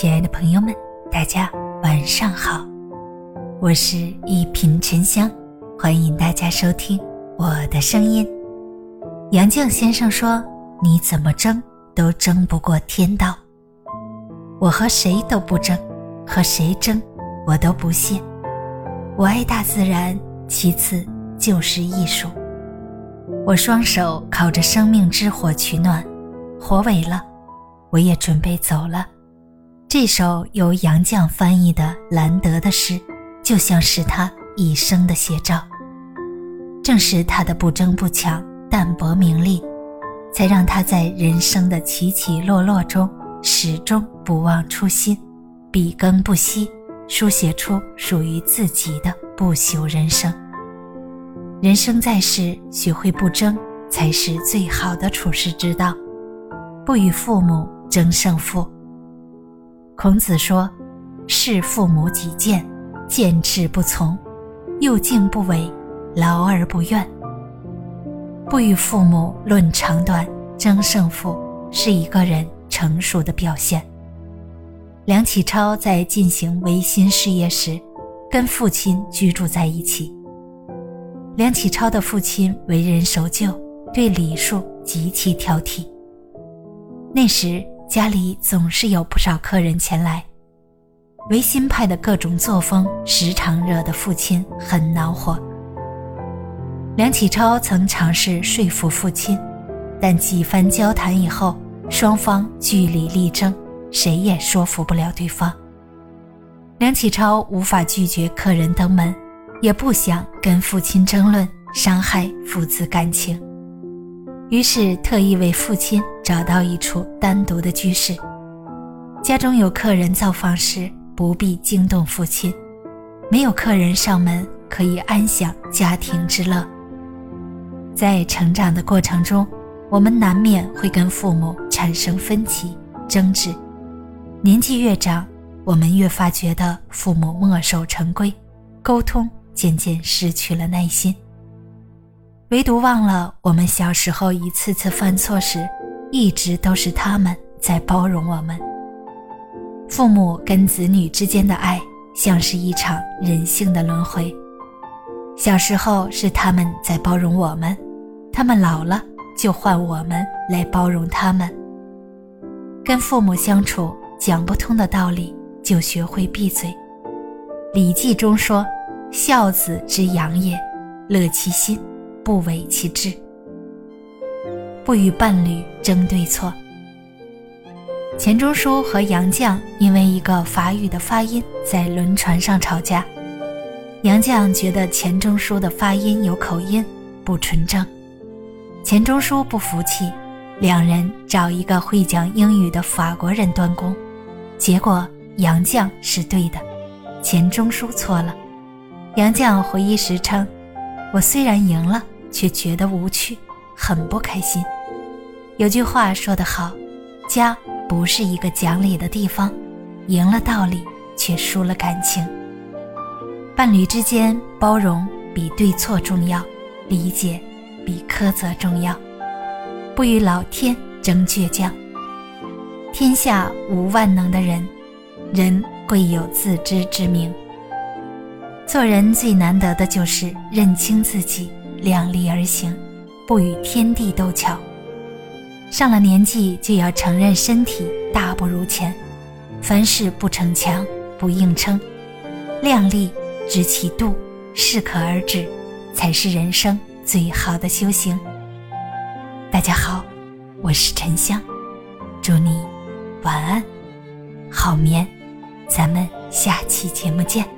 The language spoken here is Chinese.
亲爱的朋友们，大家晚上好，我是一品沉香，欢迎大家收听我的声音。杨绛先生说：“你怎么争都争不过天道。”我和谁都不争，和谁争我都不屑。我爱大自然，其次就是艺术。我双手烤着生命之火取暖，火萎了，我也准备走了。这首由杨绛翻译的兰德的诗，就像是他一生的写照。正是他的不争不抢、淡泊名利，才让他在人生的起起落落中始终不忘初心，笔耕不息，书写出属于自己的不朽人生。人生在世，学会不争，才是最好的处世之道。不与父母争胜负。孔子说：“视父母己见，见志不从，幼敬不违，劳而不怨。”不与父母论长短、争胜负，是一个人成熟的表现。梁启超在进行维新事业时，跟父亲居住在一起。梁启超的父亲为人守旧，对礼数极其挑剔。那时。家里总是有不少客人前来，维新派的各种作风时常惹得父亲很恼火。梁启超曾尝试说服父亲，但几番交谈以后，双方据理力争，谁也说服不了对方。梁启超无法拒绝客人登门，也不想跟父亲争论，伤害父子感情。于是特意为父亲找到一处单独的居室，家中有客人造访时不必惊动父亲，没有客人上门可以安享家庭之乐。在成长的过程中，我们难免会跟父母产生分歧、争执，年纪越长，我们越发觉得父母墨守成规，沟通渐渐失去了耐心。唯独忘了，我们小时候一次次犯错时，一直都是他们在包容我们。父母跟子女之间的爱，像是一场人性的轮回。小时候是他们在包容我们，他们老了就换我们来包容他们。跟父母相处，讲不通的道理就学会闭嘴。《礼记》中说：“孝子之养也，乐其心。”不违其志，不与伴侣争对错。钱钟书和杨绛因为一个法语的发音在轮船上吵架，杨绛觉得钱钟书的发音有口音，不纯正。钱钟书不服气，两人找一个会讲英语的法国人断供，结果杨绛是对的，钱钟书错了。杨绛回忆时称：“我虽然赢了。”却觉得无趣，很不开心。有句话说得好：“家不是一个讲理的地方，赢了道理，却输了感情。”伴侣之间，包容比对错重要，理解比苛责重要。不与老天争倔强。天下无万能的人，人贵有自知之明。做人最难得的就是认清自己。量力而行，不与天地斗巧。上了年纪就要承认身体大不如前，凡事不逞强，不硬撑，量力知其度，适可而止，才是人生最好的修行。大家好，我是沉香，祝你晚安，好眠，咱们下期节目见。